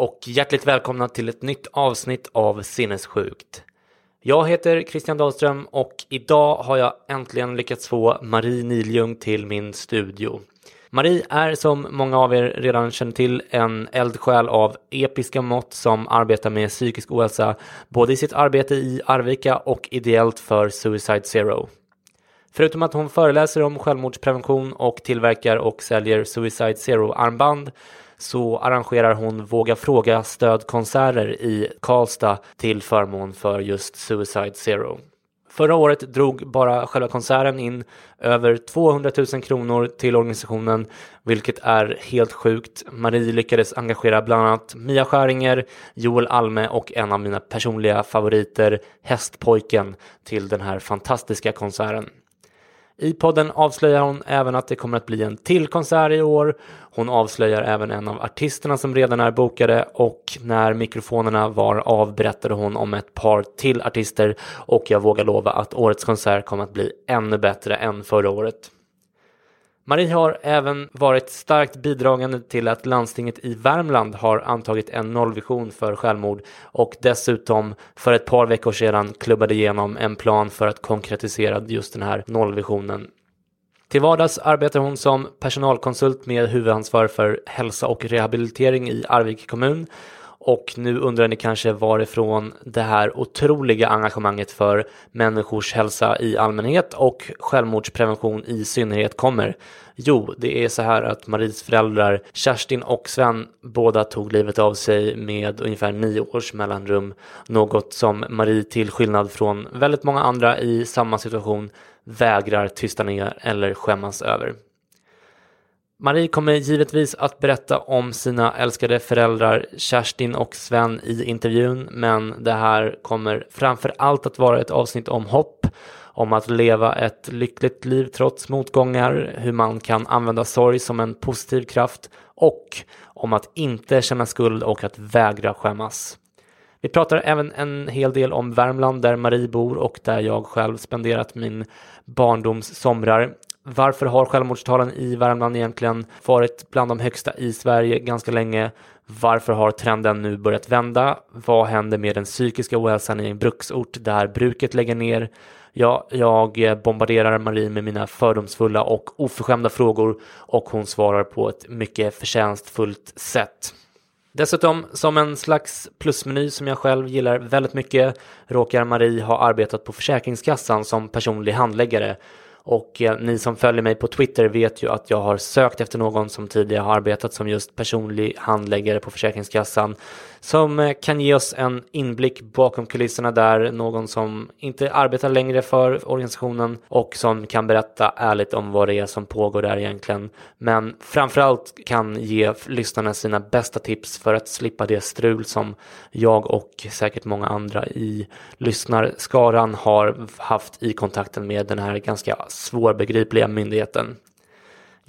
och hjärtligt välkomna till ett nytt avsnitt av Sinnessjukt. Jag heter Christian Dahlström och idag har jag äntligen lyckats få Marie Niljung till min studio. Marie är som många av er redan känner till en eldsjäl av episka mått som arbetar med psykisk ohälsa både i sitt arbete i Arvika och ideellt för Suicide Zero. Förutom att hon föreläser om självmordsprevention och tillverkar och säljer Suicide Zero-armband så arrangerar hon Våga Fråga stödkonserter i Karlstad till förmån för just Suicide Zero. Förra året drog bara själva konserten in över 200 000 kronor till organisationen, vilket är helt sjukt. Marie lyckades engagera bland annat Mia Skäringer, Joel Alme och en av mina personliga favoriter, Hästpojken, till den här fantastiska konserten. I podden avslöjar hon även att det kommer att bli en till konsert i år. Hon avslöjar även en av artisterna som redan är bokade och när mikrofonerna var av berättade hon om ett par till artister och jag vågar lova att årets konsert kommer att bli ännu bättre än förra året. Marie har även varit starkt bidragande till att landstinget i Värmland har antagit en nollvision för självmord och dessutom för ett par veckor sedan klubbade igenom en plan för att konkretisera just den här nollvisionen. Till vardags arbetar hon som personalkonsult med huvudansvar för hälsa och rehabilitering i Arvika kommun och nu undrar ni kanske varifrån det här otroliga engagemanget för människors hälsa i allmänhet och självmordsprevention i synnerhet kommer. Jo, det är så här att Maries föräldrar Kerstin och Sven båda tog livet av sig med ungefär nio års mellanrum. Något som Marie till skillnad från väldigt många andra i samma situation vägrar tysta ner eller skämmas över. Marie kommer givetvis att berätta om sina älskade föräldrar Kerstin och Sven i intervjun, men det här kommer framför allt att vara ett avsnitt om hopp, om att leva ett lyckligt liv trots motgångar, hur man kan använda sorg som en positiv kraft och om att inte känna skuld och att vägra skämmas. Vi pratar även en hel del om Värmland där Marie bor och där jag själv spenderat min barndoms somrar. Varför har självmordstalen i Värmland egentligen varit bland de högsta i Sverige ganska länge? Varför har trenden nu börjat vända? Vad händer med den psykiska ohälsan i en bruksort där bruket lägger ner? Ja, jag bombarderar Marie med mina fördomsfulla och oförskämda frågor och hon svarar på ett mycket förtjänstfullt sätt. Dessutom, som en slags plusmeny som jag själv gillar väldigt mycket, råkar Marie ha arbetat på Försäkringskassan som personlig handläggare och eh, ni som följer mig på Twitter vet ju att jag har sökt efter någon som tidigare har arbetat som just personlig handläggare på Försäkringskassan som eh, kan ge oss en inblick bakom kulisserna där, någon som inte arbetar längre för organisationen och som kan berätta ärligt om vad det är som pågår där egentligen. Men framförallt kan ge lyssnarna sina bästa tips för att slippa det strul som jag och säkert många andra i lyssnarskaran har haft i kontakten med den här ganska svårbegripliga myndigheten.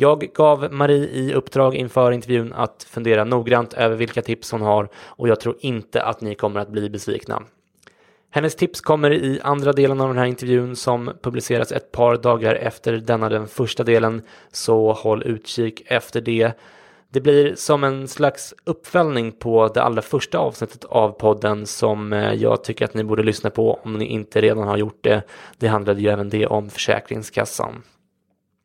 Jag gav Marie i uppdrag inför intervjun att fundera noggrant över vilka tips hon har och jag tror inte att ni kommer att bli besvikna. Hennes tips kommer i andra delen av den här intervjun som publiceras ett par dagar efter denna den första delen, så håll utkik efter det. Det blir som en slags uppföljning på det allra första avsnittet av podden som eh, jag tycker att ni borde lyssna på om ni inte redan har gjort det. Det handlade ju även det om Försäkringskassan.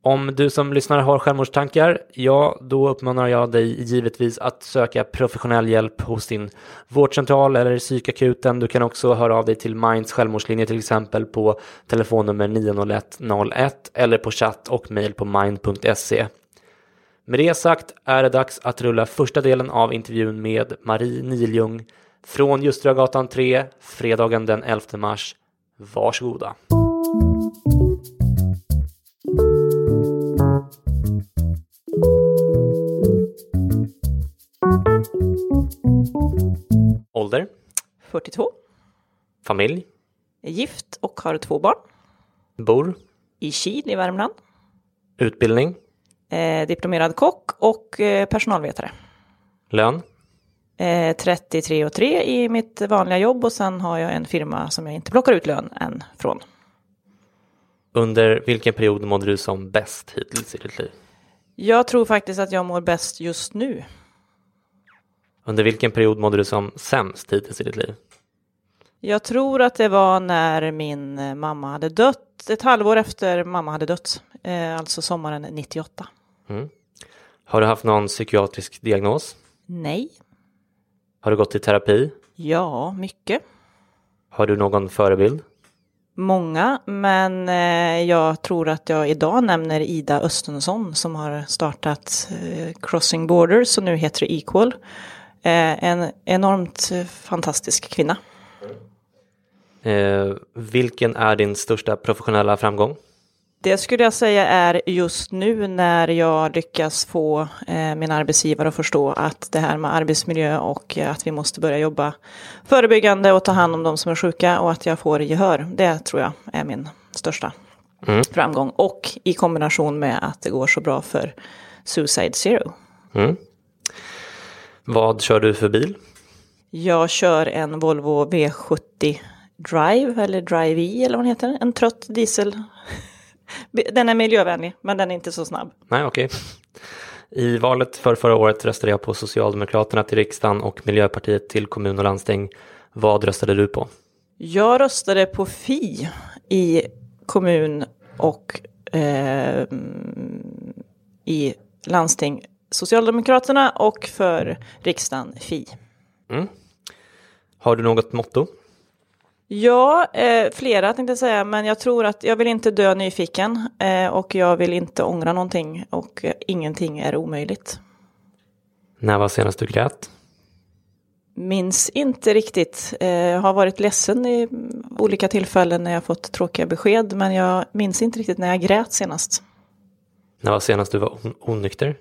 Om du som lyssnar har självmordstankar, ja, då uppmanar jag dig givetvis att söka professionell hjälp hos din vårdcentral eller psykakuten. Du kan också höra av dig till Minds självmordslinje till exempel på telefonnummer 90101 eller på chatt och mejl på mind.se. Med det sagt är det dags att rulla första delen av intervjun med Marie Niljung från Ljusteragatan 3, fredagen den 11 mars. Varsågoda. Ålder? 42. Familj? Är gift och har två barn. Bor? I Kil i Värmland. Utbildning? Eh, diplomerad kock och eh, personalvetare. Lön? Eh, 33 och 3 i mitt vanliga jobb och sen har jag en firma som jag inte plockar ut lön än från. Under vilken period mådde du som bäst hittills i ditt liv? Jag tror faktiskt att jag mår bäst just nu. Under vilken period mådde du som sämst hittills i ditt liv? Jag tror att det var när min eh, mamma hade dött, ett halvår efter mamma hade dött, eh, alltså sommaren 98. Mm. Har du haft någon psykiatrisk diagnos? Nej. Har du gått i terapi? Ja, mycket. Har du någon förebild? Många, men eh, jag tror att jag idag nämner Ida Östensson som har startat eh, Crossing Borders och nu heter det Equal. Eh, en enormt fantastisk kvinna. Eh, vilken är din största professionella framgång? Det skulle jag säga är just nu när jag lyckas få eh, min arbetsgivare att förstå att det här med arbetsmiljö och eh, att vi måste börja jobba förebyggande och ta hand om de som är sjuka och att jag får gehör. Det tror jag är min största Mm. framgång. Och i kombination med att det går så bra för Suicide Zero. Mm. Vad kör du för bil? Jag kör en Volvo V70 Drive eller Drive-E eller vad den heter. En trött diesel. Den är miljövänlig men den är inte så snabb. Nej, okej. I valet för förra året röstade jag på Socialdemokraterna till riksdagen och Miljöpartiet till kommun och landsting. Vad röstade du på? Jag röstade på Fi i kommun och eh, i landsting Socialdemokraterna och för riksdagen Fi. Har du något motto? Ja, eh, flera tänkte jag säga, men jag tror att jag vill inte dö nyfiken eh, och jag vill inte ångra någonting och eh, ingenting är omöjligt. När var senast du grät? Minns inte riktigt. Eh, jag har varit ledsen i olika tillfällen när jag fått tråkiga besked, men jag minns inte riktigt när jag grät senast. När var senast du var on- onykter?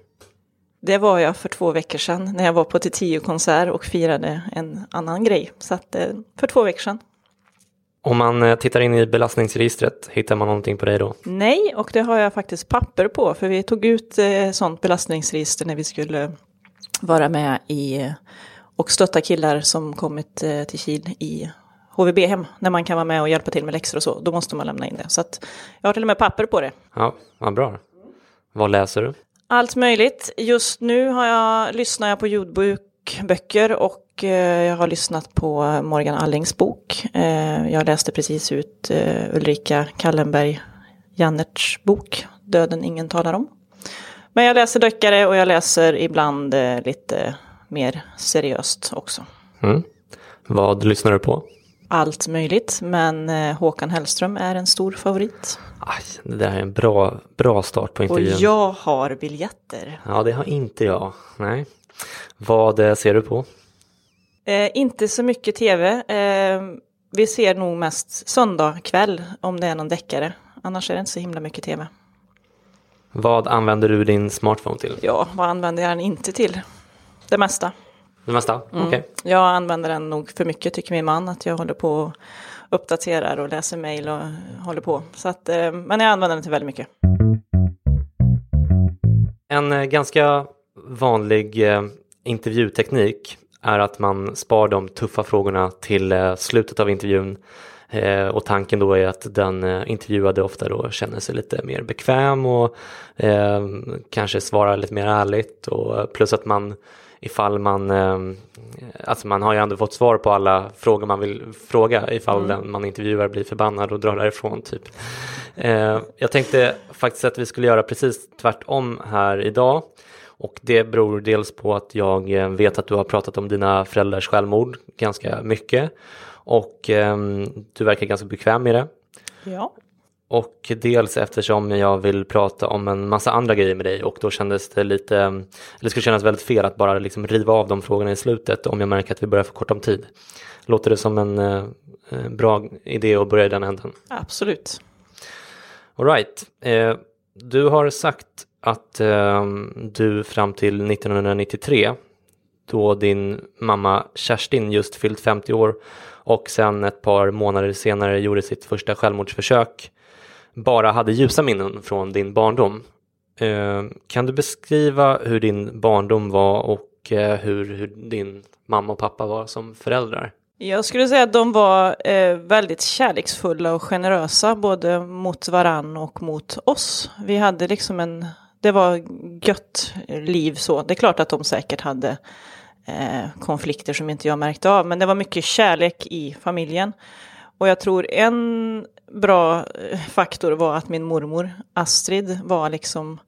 Det var jag för två veckor sedan när jag var på Tio konsert och firade en annan grej. Så att, eh, för två veckor sedan. Om man eh, tittar in i belastningsregistret, hittar man någonting på dig då? Nej, och det har jag faktiskt papper på, för vi tog ut eh, sånt belastningsregister när vi skulle vara med i och stötta killar som kommit eh, till Kil i HVB-hem, när man kan vara med och hjälpa till med läxor och så, då måste man lämna in det. Så att jag har till och med papper på det. Ja, vad bra. Vad läser du? Allt möjligt. Just nu har jag, lyssnar jag på ljudböcker och eh, jag har lyssnat på Morgan Allings bok. Eh, jag läste precis ut eh, Ulrika Kallenberg Jannerts bok Döden ingen talar om. Men jag läser deckare och jag läser ibland lite mer seriöst också. Mm. Vad lyssnar du på? Allt möjligt, men Håkan Hellström är en stor favorit. Aj, det där är en bra, bra start på Och intervjun. jag har biljetter. Ja, det har inte jag. Nej. Vad eh, ser du på? Eh, inte så mycket tv. Eh, vi ser nog mest söndag kväll om det är någon deckare. Annars är det inte så himla mycket tv. Vad använder du din smartphone till? Ja, vad använder jag den inte till? Det mesta. Det mesta? Okej. Jag använder den nog för mycket tycker min man. Att jag håller på och uppdaterar och läser mejl och håller på. Så att, eh, men jag använder den till väldigt mycket. En eh, ganska vanlig eh, intervjuteknik är att man spar de tuffa frågorna till eh, slutet av intervjun. Eh, och tanken då är att den eh, intervjuade ofta då känner sig lite mer bekväm och eh, kanske svarar lite mer ärligt och plus att man ifall man, eh, alltså man har ju ändå fått svar på alla frågor man vill fråga ifall Mm. den man intervjuar blir förbannad och drar därifrån typ. Jag tänkte faktiskt att vi skulle göra precis tvärtom här idag. Och det beror dels på att jag eh, vet att du har pratat om dina föräldrars självmord ganska mycket. Och ehm, du verkar ganska bekväm med det. Ja. Och dels eftersom jag vill prata om en massa andra grejer med dig och då kändes det lite, eller det skulle kännas väldigt fel att bara liksom riva av de frågorna i slutet om jag märker att vi börjar få kort om tid. Låter det som en eh, eh, bra idé att börja i den änden? Absolut. Alright, eh, du har sagt att eh, du fram till 1993 då din mamma Kerstin just fyllt 50 år och sen ett par månader senare gjorde sitt första självmordsförsök bara hade ljusa minnen från din barndom. Eh, kan du beskriva hur din barndom var och eh, hur, hur din mamma och pappa var som föräldrar? Jag skulle säga att de var eh, väldigt kärleksfulla och generösa både mot varann och mot oss. Vi hade liksom en, det var gött liv så. Det är klart att de säkert hade eh, konflikter som inte jag märkte av, men det var mycket kärlek i familjen. Och jag tror en bra eh, faktor var att min mormor Astrid var liksom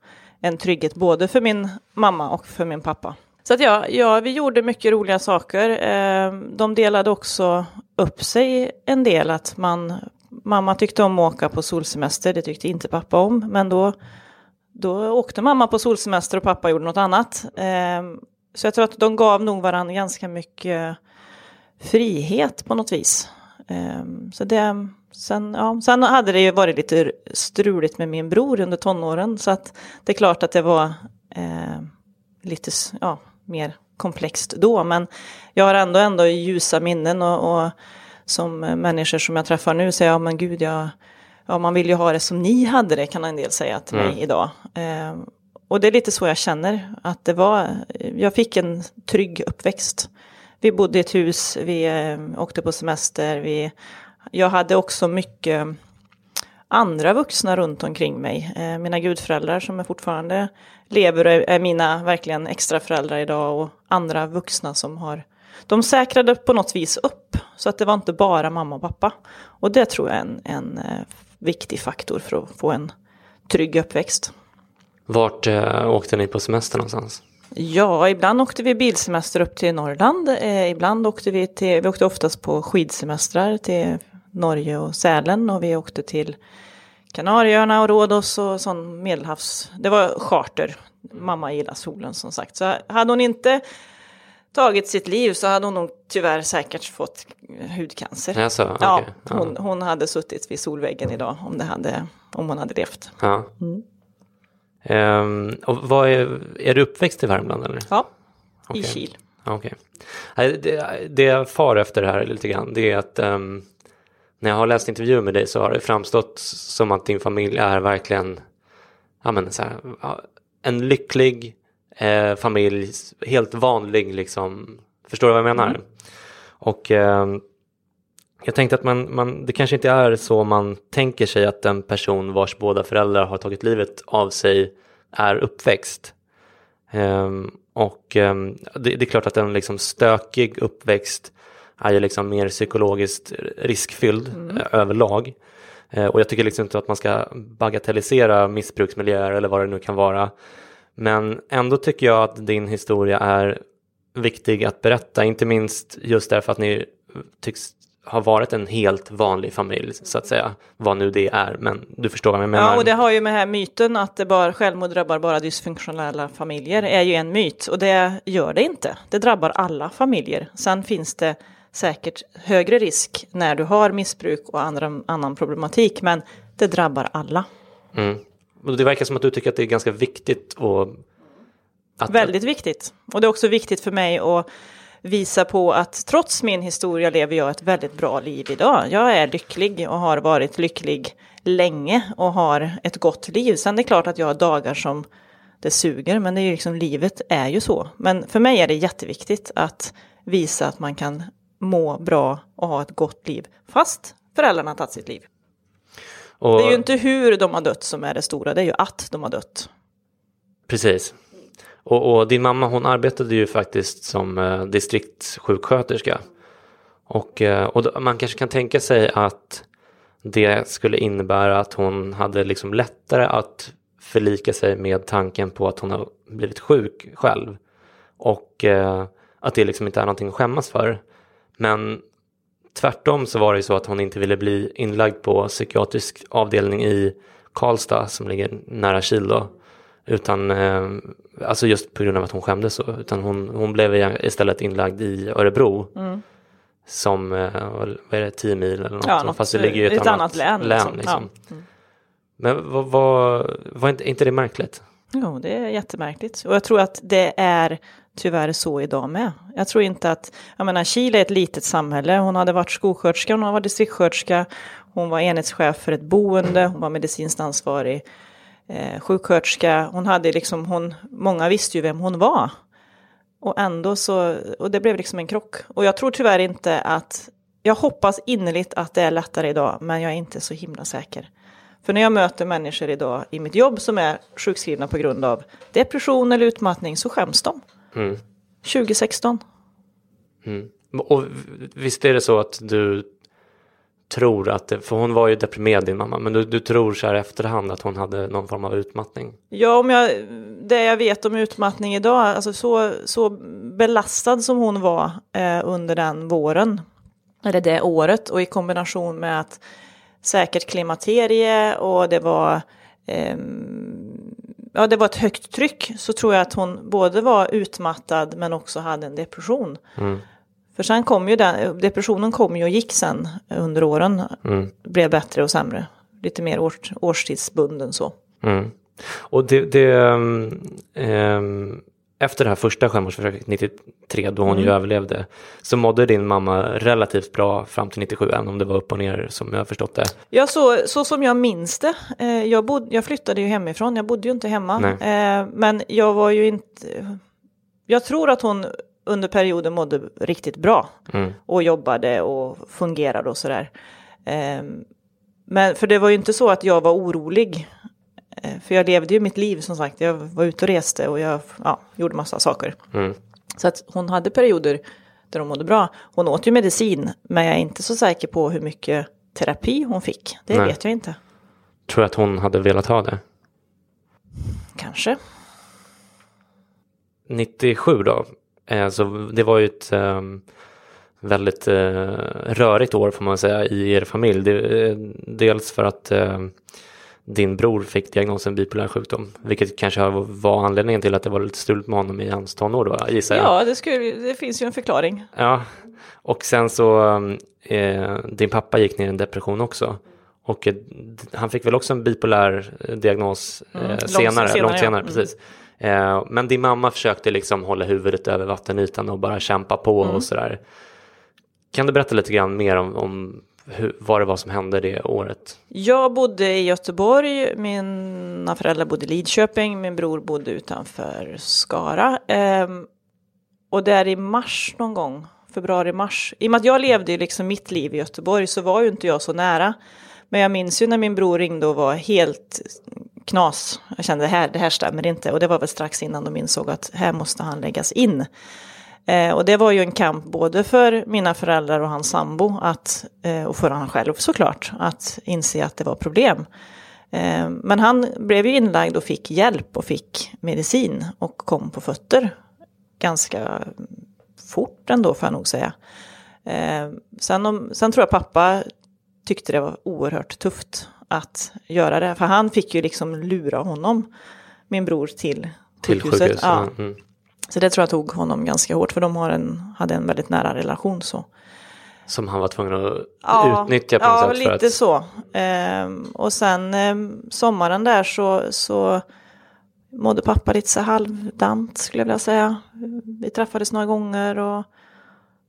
en trygghet både för min mamma och för min pappa. Så att ja, ja, vi gjorde mycket roliga saker. Eh, de delade också upp sig en del. Att man, mamma tyckte om att åka på solsemester, det tyckte inte pappa om. Men då, då åkte mamma på solsemester och pappa gjorde något annat. Eh, så jag tror att de gav nog varandra ganska mycket frihet på något vis. Eh, så det, sen, ja, sen hade det ju varit lite struligt med min bror under tonåren. Så att det är klart att det var eh, lite ja, mer komplext då. Men jag har ändå, ändå ljusa minnen och, och som människor som jag träffar nu säger ja men gud jag, ja man vill ju ha det som ni hade det kan en del säga till mig idag. Eh, och det är lite så jag känner att det var, jag fick en trygg uppväxt. Vi bodde i ett hus, vi eh, åkte på semester, vi, jag hade också mycket andra vuxna runt omkring mig. Eh, mina gudföräldrar som är fortfarande lever och är, är mina verkligen extra föräldrar idag och andra vuxna som har de säkrade på något vis upp så att det var inte bara mamma och pappa. Och det tror jag är en, en eh, viktig faktor för att få en trygg uppväxt. Vart eh, åkte ni på semester någonstans? Ja, ibland åkte vi bilsemester upp till Norrland. Eh, ibland åkte vi till, vi åkte oftast på skidsemestrar till Norge och Sälen och vi åkte till Kanarieöarna och Rhodos och sån medelhavs. Det var charter. Mamma gillar solen som sagt. Så hade hon inte tagit sitt liv så hade hon nog tyvärr säkert fått hudcancer. Jaså, okej. Ja, Ja. hon, hon hade suttit vid solväggen idag om, det hade, om hon hade levt. Ja. Ehm, och vad är, är du uppväxt i Värmland eller? Ja, Okej. i Kil. Nej, Det, det jag far efter här lite grann det är att ehm, när jag har läst intervjuer med dig så har det framstått som att din familj är verkligen ja, men så här, en lycklig eh, familj, helt vanlig liksom. Förstår du vad jag menar? Och ehm, jag tänkte att man, man, det kanske inte är så man tänker sig att en person vars båda föräldrar har tagit livet av sig är uppväxt. Ehm, och ehm, det, det är klart att en liksom stökig uppväxt är ju liksom mer psykologiskt riskfylld eh, överlag. Eh, och jag tycker liksom inte att man ska bagatellisera missbruksmiljöer eller vad det nu kan vara. Men ändå tycker jag att din historia är viktig att berätta, inte minst just därför att ni tycks ha varit en helt vanlig familj så att säga, vad nu det är, men du förstår vad jag menar. Ja, och det har ju med här myten att det bara, självmord drabbar bara dysfunktionella familjer är ju en myt och det gör det inte. Det drabbar alla familjer. Sen finns det säkert högre risk när du har missbruk och andra, annan problematik, men det drabbar alla. Mm. Det verkar som att du tycker att det är ganska viktigt och att, Väldigt viktigt. Och det är också viktigt för mig att visa på att trots min historia lever jag ett väldigt bra liv idag. Jag är lycklig och har varit lycklig länge och har ett gott liv. Sen är det klart att jag har dagar som det suger, men det är liksom, livet är ju så. Men för mig är det jätteviktigt att visa att man kan må bra och ha ett gott liv, fast föräldrarna har tagit sitt liv och, Det är ju inte hur de har dött som är det stora, det är ju att de har dött. Precis. Och, och din mamma hon arbetade ju faktiskt som eh, distriktssjuksköterska. Och, eh, och man kanske kan tänka sig att det skulle innebära att hon hade liksom lättare att förlika sig med tanken på att hon har blivit sjuk själv. Och eh, att det liksom inte är någonting att skämmas för. Men tvärtom så var det ju så att hon inte ville bli inlagd på psykiatrisk avdelning i Karlstad som ligger nära Kil då. Utan, eh, alltså just på grund av att hon skämdes så. Utan hon, hon blev istället inlagd i Örebro. Mm. Som, eh, vad är det, 10 mil eller något. Ja, något Fast det ligger ju ett, ett annat, annat, län. län liksom. liksom. Ja. Mm. Men vad, vad, var inte, inte det märkligt? Jo, det är jättemärkligt. Och jag tror att det är tyvärr så idag med. Jag tror inte att, jag menar Chile är ett litet samhälle. Hon hade varit skolsköterska, hon var distriktssköterska, hon var enhetschef för ett boende, hon var medicinskt ansvarig eh, sjuksköterska. Hon hade liksom, hon, många visste ju vem hon var. Och ändå så, och det blev liksom en krock. Och jag tror tyvärr inte att, jag hoppas innerligt att det är lättare idag, men jag är inte så himla säker. För när jag möter människor idag i mitt jobb som är sjukskrivna på grund av depression eller utmattning så skäms de. Mm. 2016. Mm. Och visst är det så att du tror att, det, för hon var ju deprimerad din mamma, men du, du tror så här efterhand att hon hade någon form av utmattning? Ja, om jag, det jag vet om utmattning idag, alltså så, så belastad som hon var eh, under den våren, eller det året, och i kombination med att säkert klimakterie och det var eh, ja, det var ett högt tryck så tror jag att hon både var utmattad men också hade en depression. Mm. För sen kom ju den, depressionen kom ju och gick sen under åren. Mm. Blev bättre och sämre. Lite mer års, årstidsbunden så. Mm. Och det, det um, efter det här första självmordsförsöket 93 då hon mm. ju överlevde så mådde din mamma relativt bra fram till 97 även om det var upp och ner som jag har förstått det. Ja så, så som jag minns det. Eh, jag, bod, jag flyttade ju hemifrån, jag bodde ju inte hemma. Eh, men jag var ju inte... Jag tror att hon under perioden mådde riktigt bra mm. och jobbade och fungerade och sådär. Eh, men för det var ju inte så att jag var orolig för jag levde ju mitt liv som sagt. Jag var ute och reste och jag ja, gjorde massa saker. Mm. Så att hon hade perioder där hon mådde bra. Hon åt ju medicin, men jag är inte så säker på hur mycket terapi hon fick. Det Nej. vet jag inte. Tror du att hon hade velat ha det? Kanske. 97 då, alltså det var ju ett um, väldigt uh, rörigt år får man säga i er familj. Det, dels för att uh, din bror fick diagnosen bipolär sjukdom, vilket kanske var anledningen till att det var lite stulet med honom i hans tonår då, gissar jag. Ja, det, skulle, det finns ju en förklaring. Ja, och sen så, eh, din pappa gick ner i en depression också. Och eh, han fick väl också en bipolär eh, diagnos eh, mm, senare, långt senare, långt senare ja. precis. Eh, men din mamma försökte liksom hålla huvudet över vattenytan och bara kämpa på mm. och sådär. Kan du berätta lite grann mer om, om hur, vad det var som hände det året? Jag bodde i Göteborg, mina föräldrar bodde i Lidköping, min bror bodde utanför Skara. Ehm, och där i mars någon gång, februari-mars, i och med att jag levde liksom mitt liv i Göteborg så var ju inte jag så nära. Men jag minns ju när min bror ringde och var helt knas. Jag kände det här, det här stämmer inte. Och det var väl strax innan de insåg att här måste han läggas in. Eh, och det var ju en kamp både för mina föräldrar och hans sambo att, eh, och för han själv såklart att inse att det var problem. Eh, men han blev ju inlagd och fick hjälp och fick medicin och kom på fötter ganska fort ändå får jag nog säga. Eh, sen, om, sen tror jag pappa tyckte det var oerhört tufft att göra det. För han fick ju liksom lura honom, min bror, till, till sjukhuset. Sjukhus, ja. Mm. Så det tror jag tog honom ganska hårt för de har en, hade en väldigt nära relation. så. Som han var tvungen att ja, utnyttja på något ja, sätt? Ja, lite att... så. Ehm, och sen ehm, sommaren där så, så mådde pappa lite så halvdant skulle jag vilja säga. Vi träffades några gånger och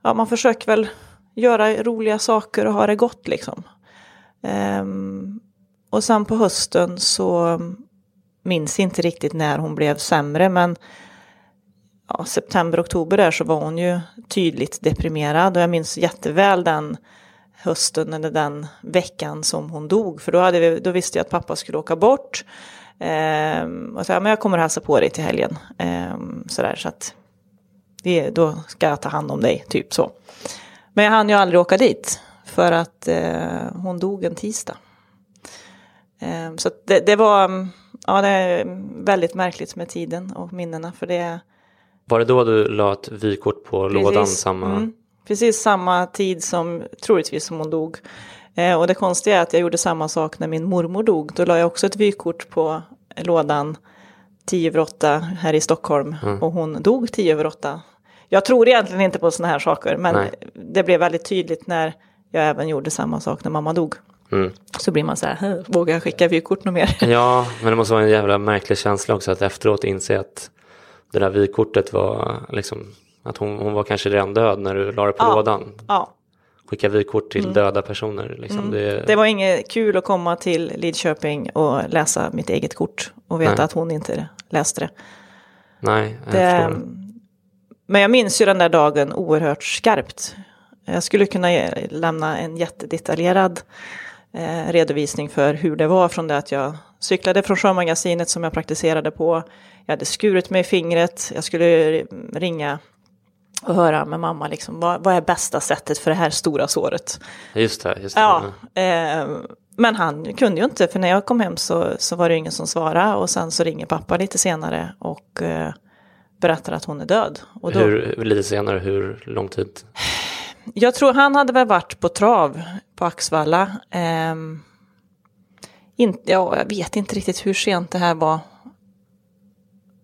ja, man försöker väl göra roliga saker och ha det gott liksom. Ehm, och sen på hösten så minns inte riktigt när hon blev sämre men ja, september, oktober där så var hon ju tydligt deprimerad och jag minns jätteväl den hösten eller den veckan som hon dog. För då, hade vi, då visste jag att pappa skulle åka bort. Ehm, och sa, men jag kommer hälsa på dig till helgen. Ehm, sådär, så att det, då ska jag ta hand om dig, typ så. Men jag hann ju aldrig åka dit. För att eh, hon dog en tisdag. Ehm, så det, det, var ja, det är väldigt märkligt med tiden och minnena. För det, var det då du la ett vykort på precis, lådan? Samma... Mm, precis samma tid som troligtvis som hon dog. Eh, och det konstiga är att jag gjorde samma sak när min mormor dog. Då la jag också ett vykort på lådan 10 över 8 här i Stockholm. Mm. Och hon dog 10 över 8. Jag tror egentligen inte på sådana här saker. Men Nej. det blev väldigt tydligt när jag även gjorde samma sak när mamma dog. Mm. Så blir man så här, vågar jag skicka vykort något mer? Ja, men det måste vara en jävla märklig känsla också att efteråt inse att det där vykortet var liksom att hon, hon var kanske redan död när du la det på ja. lådan. Ja. Skicka vykort till mm. döda personer. Liksom. Mm. Det... det... var inget kul att komma till Lidköping och läsa mitt eget kort och veta Nej. att hon inte läste det. Nej, jag det, Men jag minns ju den där dagen oerhört skarpt. Jag skulle kunna lämna en jättedetaljerad eh, redovisning för hur det var från det att jag cyklade från sjömagasinet som jag praktiserade på. Jag hade skurit mig i fingret, jag skulle ringa och höra med mamma liksom, vad, vad är bästa sättet för det här stora såret. Just det. Just det. Ja, eh, men han kunde ju inte, för när jag kom hem så, så var det ingen som svarade och sen så ringer pappa lite senare och eh, berättar att hon är död. Och då, hur, lite senare, hur lång tid? Jag tror han hade väl varit på trav på Axvalla. Eh, in, ja, jag vet inte riktigt hur sent det här var.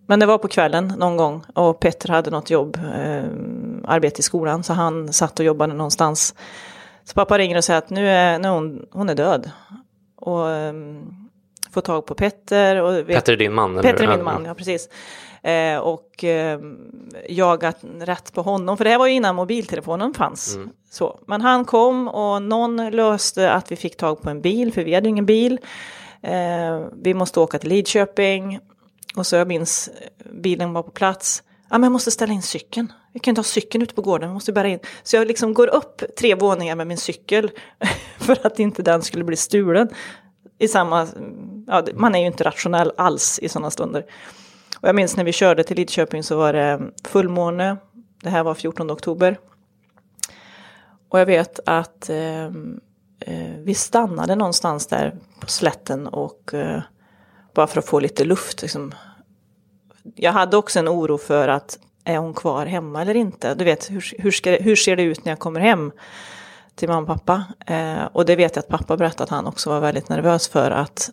Men det var på kvällen någon gång och Petter hade något jobb, eh, arbete i skolan, så han satt och jobbade någonstans. Så pappa ringer och säger att nu är, nu är hon, hon är död. Och eh, får tag på Petter. Och vet, Petter är din man? Petter är min man, ja precis. Eh, och eh, jagat rätt på honom, för det här var ju innan mobiltelefonen fanns. Mm. Så. Men han kom och någon löste att vi fick tag på en bil, för vi hade ingen bil. Eh, vi måste åka till Lidköping. Och så jag minns, bilen var på plats. Ja, men jag måste ställa in cykeln. Vi kan inte ha cykeln ute på gården, vi måste bära in. Så jag liksom går upp tre våningar med min cykel för att inte den skulle bli stulen. I samma, ja, man är ju inte rationell alls i sådana stunder. Och jag minns när vi körde till Lidköping så var det fullmåne. Det här var 14 oktober. Och jag vet att ehm, eh, vi stannade någonstans där på slätten och eh, bara för att få lite luft. Liksom. Jag hade också en oro för att är hon kvar hemma eller inte? Du vet, hur, hur, ska, hur ser det ut när jag kommer hem till mamma och pappa? Eh, och det vet jag att pappa berättade att han också var väldigt nervös för att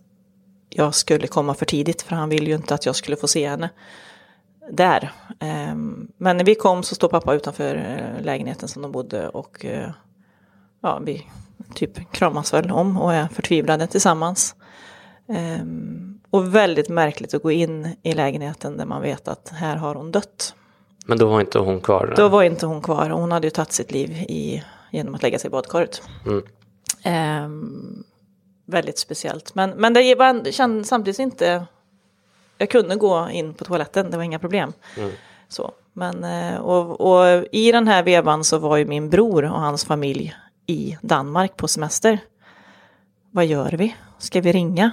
jag skulle komma för tidigt, för han ville ju inte att jag skulle få se henne där. Eh, men när vi kom så stod pappa utanför eh, lägenheten som de bodde och eh, ja, vi typ kramas väl om och är förtvivlade tillsammans. Um, och väldigt märkligt att gå in i lägenheten där man vet att här har hon dött. Men då var inte hon kvar? Då var inte hon kvar. Hon hade ju tagit sitt liv i, genom att lägga sig i badkaret. Mm. Um, väldigt speciellt. Men, men det var, kändes samtidigt inte... Jag kunde gå in på toaletten, det var inga problem. Mm. Så, men, eh, och, och i den här vevan så var ju min bror och hans familj i Danmark på semester. Vad gör vi? Ska vi ringa?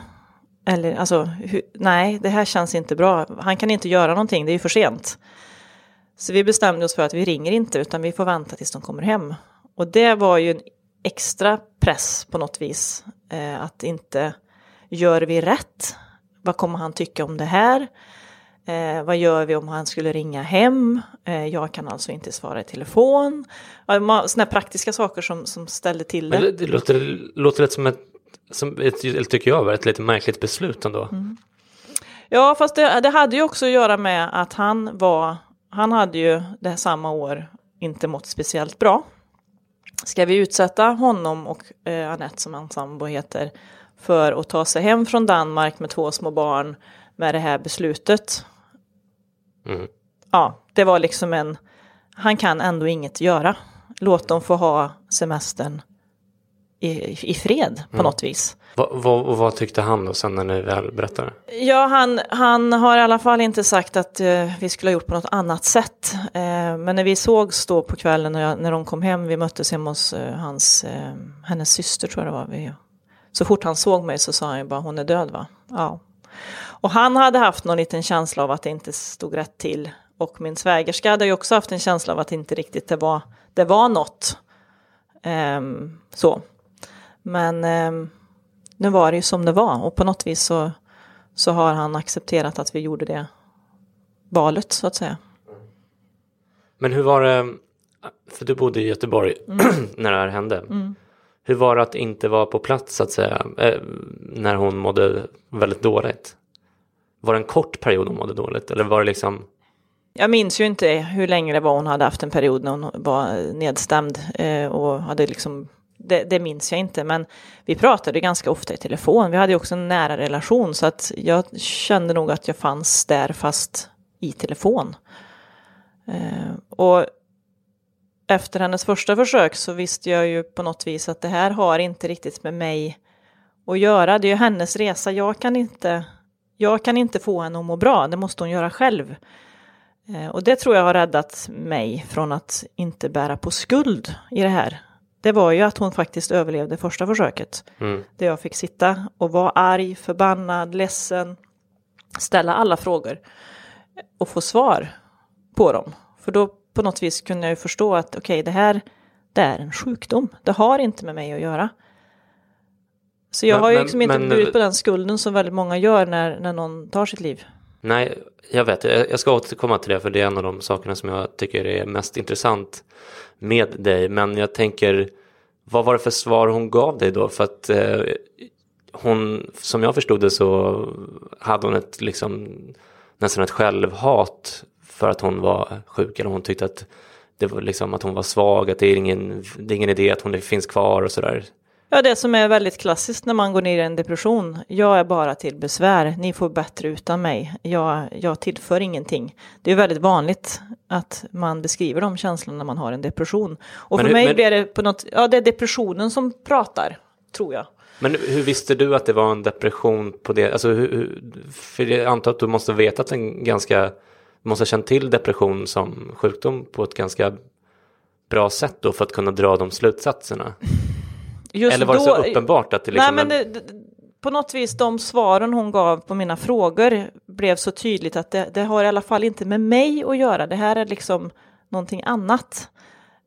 Eller alltså, hu, nej, det här känns inte bra. Han kan inte göra någonting, det är ju för sent. Så vi bestämde oss för att vi ringer inte, utan vi får vänta tills de kommer hem. Och det var ju en extra press på något vis. Eh, att inte, gör vi rätt? Vad kommer han tycka om det här? Eh, vad gör vi om han skulle ringa hem? Eh, jag kan alltså inte svara i telefon. Sådana praktiska saker som, som ställde till det. Men det låter, låter lite som ett som ett, tycker jag ett lite märkligt beslut ändå. Mm. Ja, fast det, det, hade ju också att göra med att han var, han hade ju det här samma år inte mått speciellt bra. Ska vi utsätta honom och eh, Annette som hans sambo heter för att ta sig hem från Danmark med två små barn med det här beslutet? Mm. Ja, det var liksom en, han kan ändå inget göra. Låt dem få ha semestern i, i fred på mm. något vis. Va, va, vad tyckte han då sen när ni väl berättade? Ja, han, han har i alla fall inte sagt att uh, vi skulle ha gjort på något annat sätt. Uh, men när vi sågs då på kvällen och jag, när de kom hem, vi möttes hemma hos uh, hans, hennes syster tror jag det var. Vi, så fort han såg mig så sa han bara hon är död va? Ja. Och han hade haft någon liten känsla av att det inte stod rätt till. Och min svägerska hade ju också haft en känsla av att det inte riktigt det var, det var något. Um, så. Men um, nu var det ju som det var och på något vis så, så har han accepterat att vi gjorde det valet så att säga. Men hur var det, för du bodde i Göteborg mm. när det här hände. Mm. Hur var det att inte vara på plats så att säga, eh, när hon mådde väldigt dåligt? Var det en kort period hon mådde dåligt eller var det liksom? Jag minns ju inte hur länge det var hon hade haft en period när hon var nedstämd eh, och hade liksom det, det, minns jag inte, men vi pratade ganska ofta i telefon. Vi hade också en nära relation så att jag kände nog att jag fanns där fast i telefon. Eh, och efter hennes första försök så visste jag ju på något vis att det här har inte riktigt med mig att göra. Det är ju hennes resa. Jag kan inte, jag kan inte få henne att må bra. Det måste hon göra själv. Eh, och det tror jag har räddat mig från att inte bära på skuld i det här. Det var ju att hon faktiskt överlevde första försöket. Mm. Där jag fick sitta och vara arg, förbannad, ledsen, ställa alla frågor och få svar på dem. För då på något vis kunde jag ju förstå att okej, okay, det här det är en sjukdom. Det har inte med mig att göra. Så jag men, har ju liksom men, inte men, burit på den skulden som väldigt många gör när, när någon tar sitt liv. Nej, jag vet. Jag ska återkomma till det för det är en av de sakerna som jag tycker är mest intressant med dig. Men jag tänker, vad var det för svar hon gav dig då? För att eh, hon, som jag förstod det så hade hon ett liksom nästan ett självhat för att hon var sjuk eller hon tyckte att det var liksom att hon var svag, att det är ingen, det är ingen idé att hon finns kvar och sådär. Ja, det som är väldigt klassiskt när man går ner i en depression. Jag är bara till besvär. Ni får bättre utan mig. Jag, jag tillför ingenting. Det är väldigt vanligt att man beskriver de känslorna när man har en depression. Och men för hur, mig men... blir det på något, ja det är depressionen som pratar, tror jag. Men hur visste du att det var en depression på det? Alltså, hur, för jag antar att du måste ha vetat en ganska måste ha känt till depression som sjukdom på ett ganska bra sätt då för att kunna dra de slutsatserna? Just Eller var det så uppenbart att det liksom... Nej, men det, på något vis de svaren hon gav på mina frågor blev så tydligt att det, det har i alla fall inte med mig att göra. Det här är liksom någonting annat.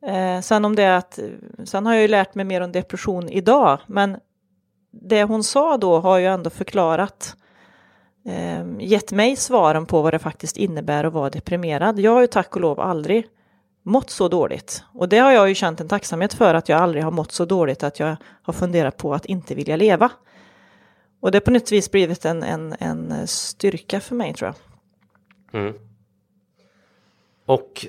Eh, sen om det är att, sen har jag ju lärt mig mer om depression idag, men det hon sa då har ju ändå förklarat eh, gett mig svaren på vad det faktiskt innebär att vara deprimerad. Jag har ju tack och lov aldrig mått så dåligt. Och det har jag ju känt en tacksamhet för att jag aldrig har mått så dåligt att jag har funderat på att inte vilja leva. Och det har på något vis blivit en, en, en styrka för mig tror jag. Mm. Och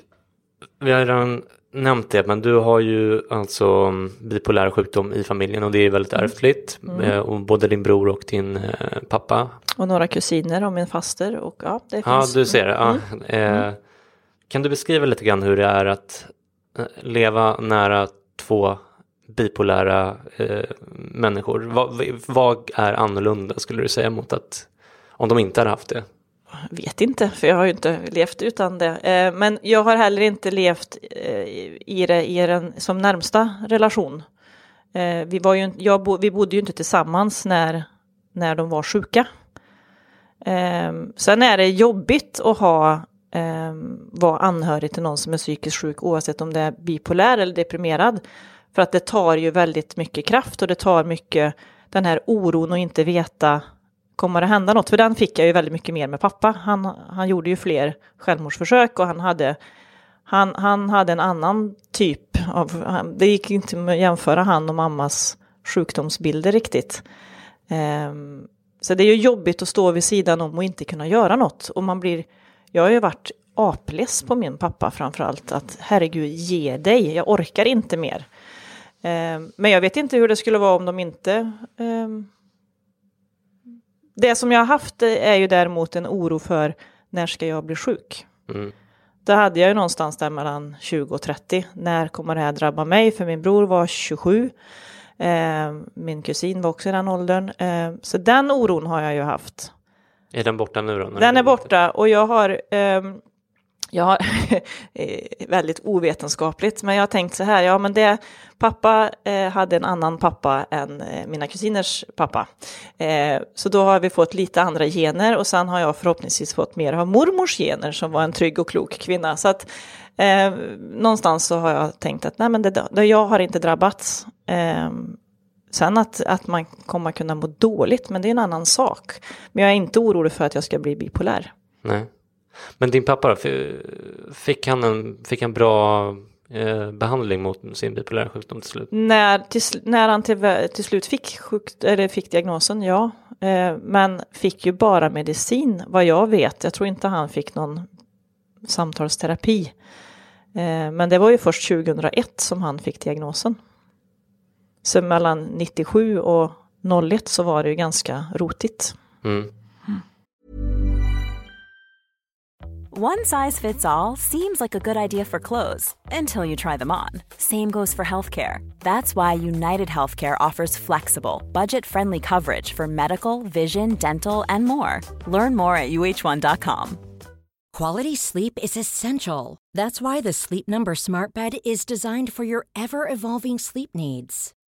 vi har redan nämnt det, men du har ju alltså bipolär sjukdom i familjen och det är väldigt mm. ärftligt. Mm. Eh, och både din bror och din eh, pappa. Och några kusiner och min faster och ja, det finns. Ja, du ser. Ja. Mm. Eh, mm kan du beskriva lite grann hur det är att eh, leva nära två bipolära eh, människor? Vad, vad är annorlunda skulle du säga mot att om de inte hade haft det? vet inte, för jag har ju inte levt utan det. Eh, men jag har heller inte levt eh, i det i den som närmsta relation. Eh, vi, var ju, jag, vi bodde ju inte tillsammans när, när de var sjuka. Eh, sen är det jobbigt att ha Ehm, vara anhörig till någon som är psykiskt sjuk oavsett om det är bipolär eller deprimerad. För att det tar ju väldigt mycket kraft och det tar mycket den här oron och inte veta kommer det hända något? För den fick jag ju väldigt mycket mer med pappa. Han, han gjorde ju fler självmordsförsök och han hade, han, han hade en annan typ av, det gick inte att jämföra han och mammas sjukdomsbilder riktigt. Um, så det är ju jobbigt att stå vid sidan om och inte kunna göra något. Och man blir, jag har ju varit apless på min pappa framförallt, att herregud, ge dig, jag orkar inte mer. Um, men jag vet inte hur det skulle vara om de inte um, det som jag har haft är ju däremot en oro för när ska jag bli sjuk? Mm. Då hade jag ju någonstans där mellan 20 och 30. När kommer det här drabba mig? För min bror var 27. Eh, min kusin var också i den åldern. Eh, så den oron har jag ju haft. Är den borta nu då? Den är borta och jag har, eh, Ja, väldigt ovetenskapligt, men jag har tänkt så här, ja men det, pappa eh, hade en annan pappa än eh, mina kusiners pappa. Eh, så då har vi fått lite andra gener och sen har jag förhoppningsvis fått mer av mormors gener som var en trygg och klok kvinna. Så att eh, någonstans så har jag tänkt att nej men det, det jag har inte drabbats. Sen att, att man kommer kunna må dåligt, men det är en annan sak. Men jag är inte orolig för att jag ska bli bipolär. Nej. Men din pappa fick han en, fick han bra eh, behandling mot sin bipolära sjukdom till slut? När, till, när han till, till slut fick, sjukt, eller fick diagnosen, ja. Eh, men fick ju bara medicin, vad jag vet. Jag tror inte han fick någon samtalsterapi. Eh, men det var ju först 2001 som han fick diagnosen. Så mellan 97 och 01 så var det ju ganska rotigt. Mm. One size fits all seems like a good idea for clothes until you try them on. Same goes for healthcare. That's why United Healthcare offers flexible, budget friendly coverage for medical, vision, dental, and more. Learn more at uh1.com. Quality sleep is essential. That's why the Sleep Number Smart Bed is designed for your ever evolving sleep needs.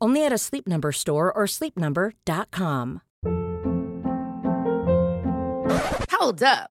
Only at a Sleep Number store or sleepnumber.com. Hold up.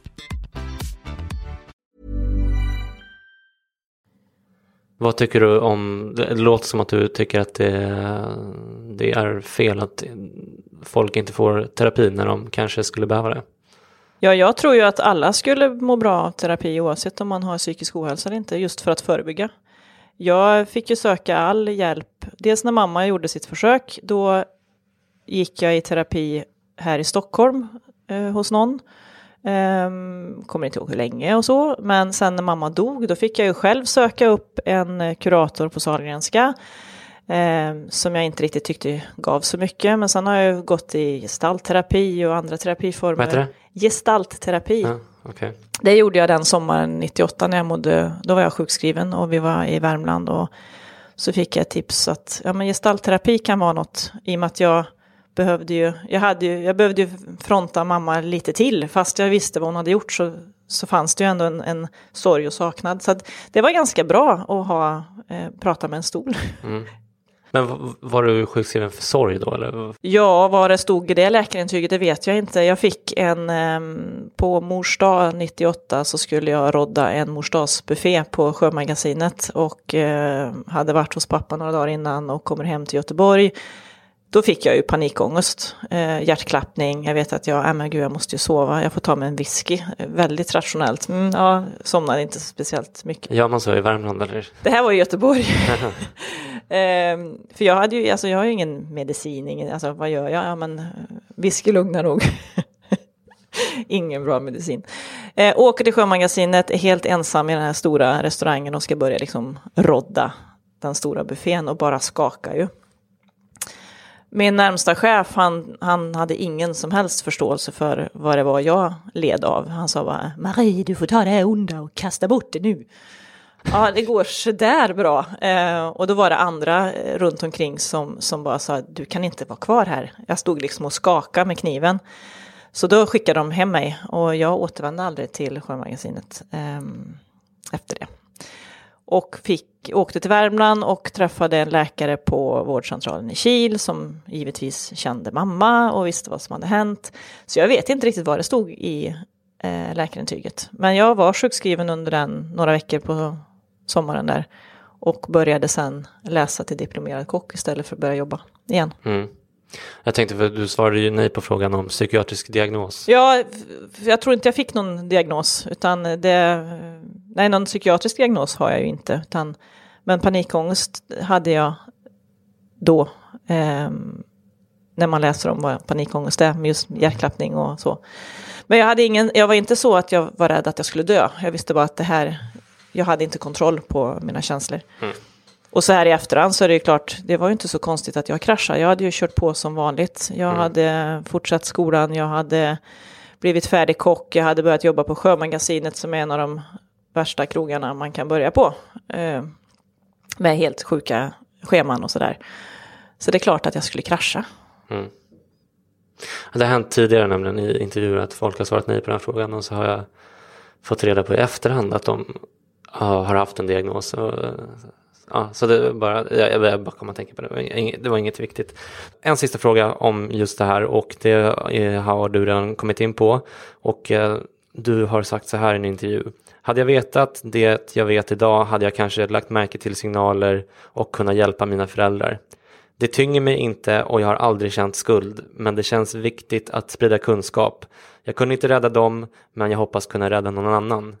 Vad tycker du om, det låter som att du tycker att det, det är fel att folk inte får terapi när de kanske skulle behöva det? Ja, jag tror ju att alla skulle må bra av terapi oavsett om man har psykisk ohälsa eller inte, just för att förebygga. Jag fick ju söka all hjälp. Dels när mamma gjorde sitt försök, då gick jag i terapi här i Stockholm eh, hos någon. Um, kommer inte ihåg hur länge och så, men sen när mamma dog då fick jag ju själv söka upp en kurator på Sahlgrenska um, som jag inte riktigt tyckte gav så mycket. Men sen har jag gått i gestaltterapi och andra terapiformer. Vad heter det? Gestaltterapi. Ja, okay. Det gjorde jag den sommaren 98 när jag mådde, då var jag sjukskriven och vi var i Värmland och så fick jag tips att ja, men gestaltterapi kan vara något i och med att jag behövde ju, jag, hade ju, jag behövde ju fronta mamma lite till, fast jag visste vad hon hade gjort så, så fanns det ju ändå en, en sorg och saknad. Så det var ganska bra att ha, eh, prata med en stol. Mm. Men var du sjukskriven för sorg då? Eller? Ja, vad det stod i det läkarintyget det vet jag inte. Jag fick en, eh, på mors dag 98 så skulle jag rodda en morsdagsbuffé på Sjömagasinet och eh, hade varit hos pappa några dagar innan och kommer hem till Göteborg då fick jag ju panikångest, eh, hjärtklappning, jag vet att jag, äh, men gud jag måste ju sova, jag får ta mig en whisky, väldigt rationellt. Mm, ja, somnade inte speciellt mycket. Gör man så i Värmland eller? Det här var i Göteborg. eh, för jag hade ju, alltså jag har ju ingen medicin, ingen, alltså vad gör jag? Ja men whisky lugnar nog. Ingen bra medicin. Eh, åker till Sjömagasinet, är helt ensam i den här stora restaurangen och ska börja liksom rodda den stora buffén och bara skaka ju. Min närmsta chef, han, han hade ingen som helst förståelse för vad det var jag led av. Han sa bara, Marie, du får ta det här onda och kasta bort det nu. Ja, det går sådär bra. Eh, och då var det andra eh, runt omkring som, som bara sa, du kan inte vara kvar här. Jag stod liksom och skakade med kniven. Så då skickade de hem mig och jag återvände aldrig till Sjömagasinet eh, efter det. Och fick, åkte till Värmland och träffade en läkare på vårdcentralen i Kil som givetvis kände mamma och visste vad som hade hänt. Så jag vet inte riktigt vad det stod i eh, läkarintyget. Men jag var sjukskriven under den några veckor på sommaren där och började sen läsa till diplomerad kock istället för att börja jobba. igen. Mm. Jag tänkte för du svarade ju nej på frågan om psykiatrisk diagnos. Ja, jag tror inte jag fick någon diagnos, utan det, nej, någon psykiatrisk diagnos har jag ju inte, utan, men panikångest hade jag då, ehm, när man läser om vad panikångest är, med just hjärtklappning och så. Men jag, hade ingen, jag var inte så att jag var rädd att jag skulle dö, jag visste bara att det här, jag hade inte kontroll på mina känslor. Och så här i efterhand så är det ju klart, det var ju inte så konstigt att jag kraschade. Jag hade ju kört på som vanligt. Jag hade fortsatt skolan, jag hade blivit färdig kock, jag hade börjat jobba på Sjömagasinet som är en av de värsta krogarna man kan börja på. Eh, med helt sjuka scheman och sådär. Så det är klart att jag skulle krascha. Det har hänt tidigare nämligen i intervjuer att folk har svarat nej på den frågan och så har jag fått reda på i efterhand att de har haft en diagnos. Och, ja, så det är bara, jag, jag bara kom att tänka på det, det var, inget, viktigt. En sista fråga om just det här och det eh, har du redan kommit in på och eh, du har sagt så här i en intervju. Hade jag vetat det jag vet idag hade jag kanske lagt märke till signaler och kunnat hjälpa mina föräldrar. Det tynger mig inte och jag har aldrig känt skuld, men det känns viktigt att sprida kunskap. Jag kunde inte rädda dem, men jag hoppas kunna rädda någon annan.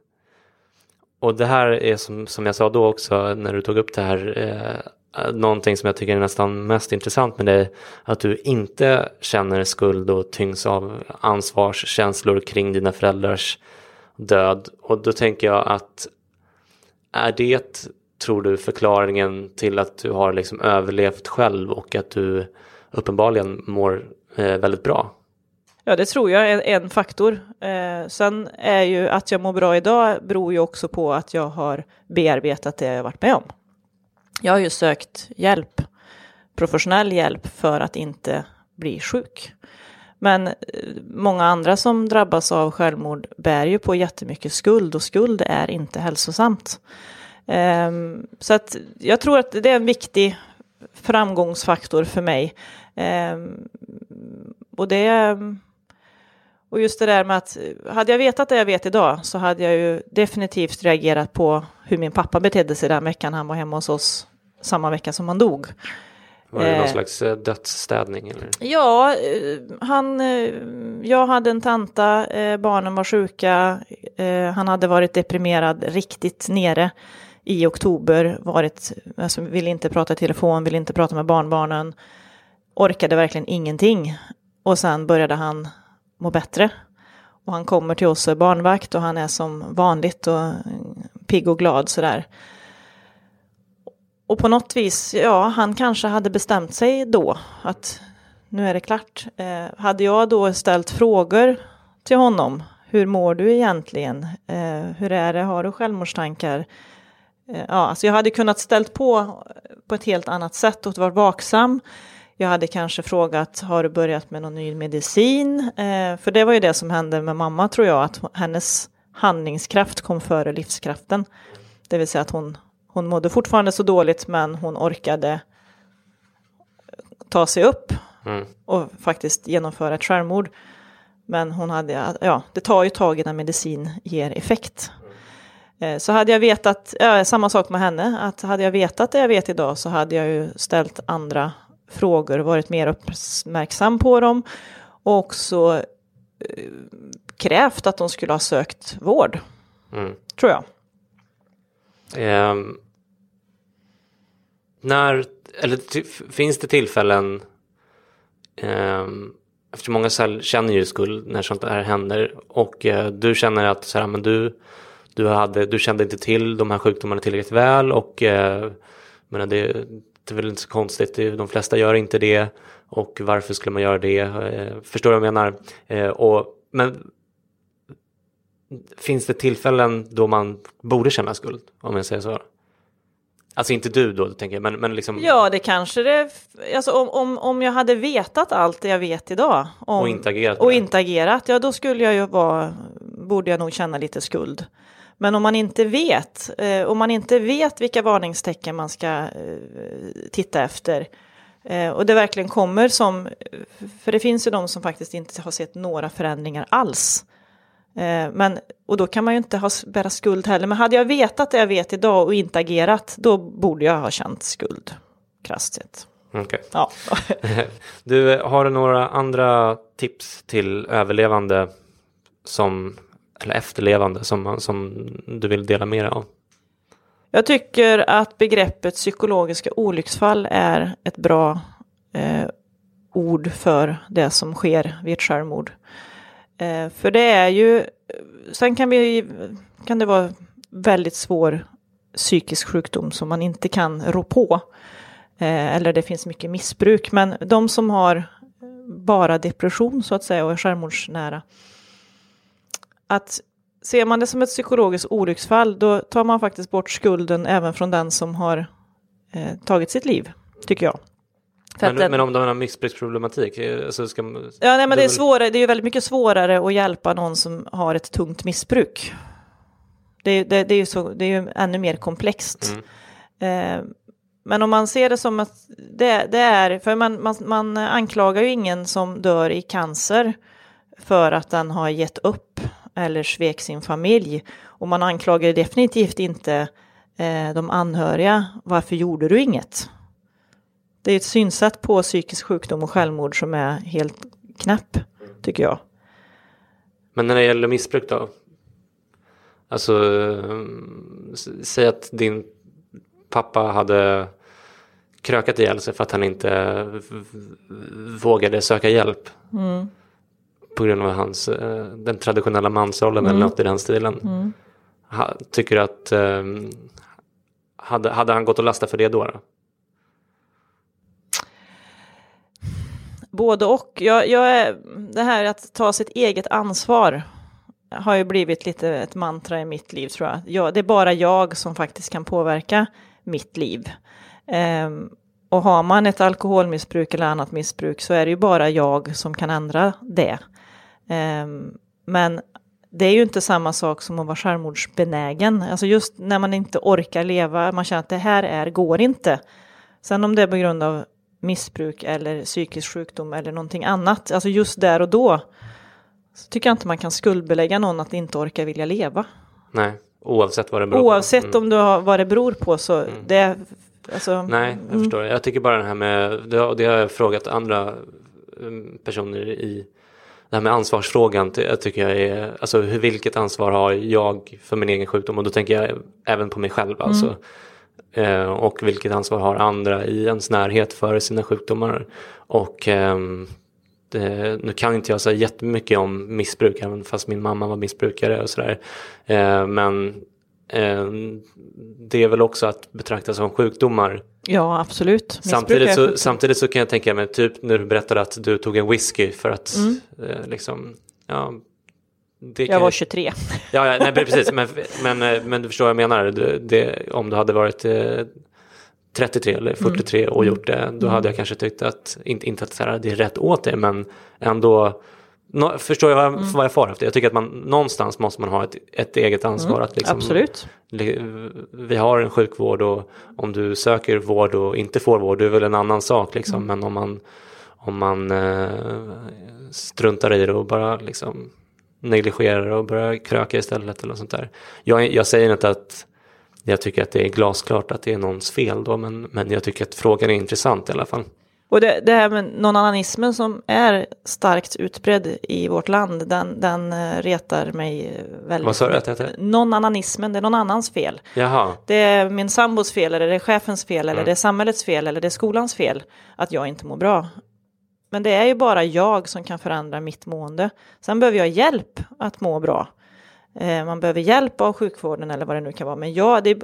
Och det här är som, som jag sa då också när du tog upp det här, eh, någonting som jag tycker är nästan mest intressant med dig, att du inte känner skuld och tyngs av ansvarskänslor kring dina föräldrars död. Och då tänker jag att är det, tror du, förklaringen till att du har liksom överlevt själv och att du uppenbarligen mår eh, väldigt bra? Ja, det tror jag är en faktor. Eh, sen är ju att jag mår bra idag beror ju också på att jag har bearbetat det jag varit med om. Jag har ju sökt hjälp, professionell hjälp för att inte bli sjuk. Men eh, många andra som drabbas av självmord bär ju på jättemycket skuld och skuld är inte hälsosamt. Ehm, så att jag tror att det är en viktig framgångsfaktor för mig. Ehm, och det är och just det där med att hade jag vetat det jag vet idag så hade jag ju definitivt reagerat på hur min pappa betedde sig den veckan han var hemma hos oss samma vecka som han dog. Var det någon Eh. slags eh, dödsstädning? Eller? Ja, eh, han, eh, jag hade en tanta, eh, barnen var sjuka, eh, han hade varit deprimerad riktigt nere i oktober, varit, alltså ville inte prata i telefon, ville inte prata med barnbarnen, orkade verkligen ingenting. Och sen började han må bättre. Och han kommer till oss och är barnvakt och han är som vanligt och pigg och glad sådär. Och på något vis, ja, han kanske hade bestämt sig då att nu är det klart. Eh, hade jag då ställt frågor till honom, hur mår du egentligen? Eh, hur är det, har du självmordstankar? Eh, ja, alltså jag hade kunnat ställt på på ett helt annat sätt och varit vaksam. Jag hade kanske frågat, har du börjat med någon ny medicin? Eh, för det var ju det som hände med mamma tror jag, att hennes handlingskraft kom före livskraften. Det vill säga att hon, hon mådde fortfarande så dåligt men hon orkade ta sig upp Mm. och faktiskt genomföra ett självmord. Men hon hade, ja, det tar ju tag innan medicin ger effekt. Eh, Så hade jag vetat, ja, samma sak med henne, att hade jag vetat det jag vet idag så hade jag ju ställt andra frågor, varit mer uppmärksam på dem och också eh, krävt att de skulle ha sökt vård, Mm. tror jag. Ehm, när, eller ty, finns det tillfällen, ehm, eftersom många så känner ju skuld när sånt här händer och eh, du känner att så här, men du, du, hade, du kände inte till de här sjukdomarna tillräckligt väl och eh, men det, det är väl inte så konstigt, de flesta gör inte det och varför skulle man göra det? Eh, förstår du vad jag menar? Eh, och, men finns det tillfällen då man borde känna skuld, om jag säger så? Alltså inte du då, tänker jag, men, men liksom... Ja, det kanske det, alltså om, om, om jag hade vetat allt det jag vet idag. Om, Och inte agerat Och det. inte agerat, ja då skulle jag ju vara, borde jag nog känna lite skuld. Men om man inte vet, eh, om man inte vet vilka varningstecken man ska eh, titta efter eh, och det verkligen kommer som, för det finns ju de som faktiskt inte har sett några förändringar alls. Men, och då kan man ju inte ha, bära skuld heller. Men hade jag vetat det jag vet idag och inte agerat, då borde jag ha känt skuld, krasst sett. Okej. Ja. Du, har du några andra tips till överlevande som, eller efterlevande som, man- som du vill dela med dig av? Jag tycker att begreppet psykologiska olycksfall är ett bra eh, ord för det som sker vid ett självmord. Eh, för det är ju, sen kan, vi, kan det vara väldigt svår psykisk sjukdom som man inte kan rå på. Eh, eller det finns mycket missbruk. Men de som har bara depression så att säga och är självmordsnära. Att ser man det som ett psykologiskt olycksfall då tar man faktiskt bort skulden även från den som har eh, tagit sitt liv, tycker jag. Men, den- men om de har missbruksproblematik, eh, så ska man- Ja, nej, men det är, svårare, det är ju väldigt mycket svårare att hjälpa någon som har ett tungt missbruk. Det, det, det är ju så, det är ju ännu mer komplext. Mm. Eh, men om man ser det som att det, det är, för man, man, man anklagar ju ingen som dör i cancer för att den har gett upp eller svek sin familj. Och man anklagar definitivt inte eh, de anhöriga, varför gjorde du inget? Det är ett synsätt på psykisk sjukdom och självmord som är helt knäpp, tycker jag. Men när det gäller missbruk då? Alltså, säg att din pappa hade krökat ihjäl sig för att han inte vågade söka hjälp. På grund av hans, eh, den traditionella mansrollen eller något i den stilen. Ha, tycker du att, eh, hade, hade han gått och lastat för det då? då? Både och. Jag, jag är, det här att ta sitt eget ansvar har ju blivit lite ett mantra i mitt liv tror jag. jag det är bara jag som faktiskt kan påverka mitt liv. Ehm, och har man ett alkoholmissbruk eller annat missbruk så är det ju bara jag som kan ändra det. Ehm, men det är ju inte samma sak som att vara självmordsbenägen. Alltså just när man inte orkar leva, man känner att det här är, går inte. Sen om det är på grund av missbruk eller psykisk sjukdom eller någonting annat, alltså just där och då, så tycker jag inte man kan skuldbelägga någon att inte orka vilja leva. Nej, oavsett vad det beror Oavsett på. Mm. om du har vad det beror på så det är, alltså, Nej, jag förstår. Jag tycker bara det här med, det har, det har jag frågat andra um, personer i, det här med ansvarsfrågan, tycker jag är, alltså vilket ansvar har jag för min egen sjukdom? Och då tänker jag även på mig själv alltså. Eh, och vilket ansvar har andra i ens närhet för sina sjukdomar? Och ehm, det, nu kan inte jag säga jättemycket om missbruk, även fast min mamma var missbrukare och sådär. Eh, men eh, det är väl också att betrakta som sjukdomar. ja absolut. Samtidigt så, samtidigt så kan jag tänka mig, typ när du berättade att du tog en whisky för att Mm. eh, liksom, ja. Jag var 23. Ja, ja nej, precis, men, men, eh, men du förstår vad jag menar. Det, det, om du hade varit eh, 33 eller 43 och gjort det, då hade jag kanske tyckt att, inte, inte att det är rätt åt det, men ändå Nå, förstår jag vad, vad jag far efter? Jag tycker att man någonstans måste man ha ett, ett eget ansvar. att liksom, Absolut. Vi har en sjukvård och om du söker vård och inte får vård, det är väl en annan sak. Liksom. Men om man, om man eh, struntar i det och bara liksom negligerar och börjar kröka istället eller sånt där. Jag, jag säger inte att jag tycker att det är glasklart att det är någons fel då, men, men jag tycker att frågan är intressant i alla fall. Och det, det här med nånannanismen som är starkt utbredd i vårt land, den, den eh, retar mig eh, väldigt Vad sa du att det heter? Nånannanismen, det är någon annans fel. Jaha, Det är min sambos fel, eller det är chefens fel, Mm. eller det är samhällets fel, eller det är skolans fel att jag inte mår bra. Men det är ju bara jag som kan förändra mitt mående. Sen behöver jag hjälp att må bra. Eh, man behöver hjälp av sjukvården eller vad det nu kan vara. Men jag, det är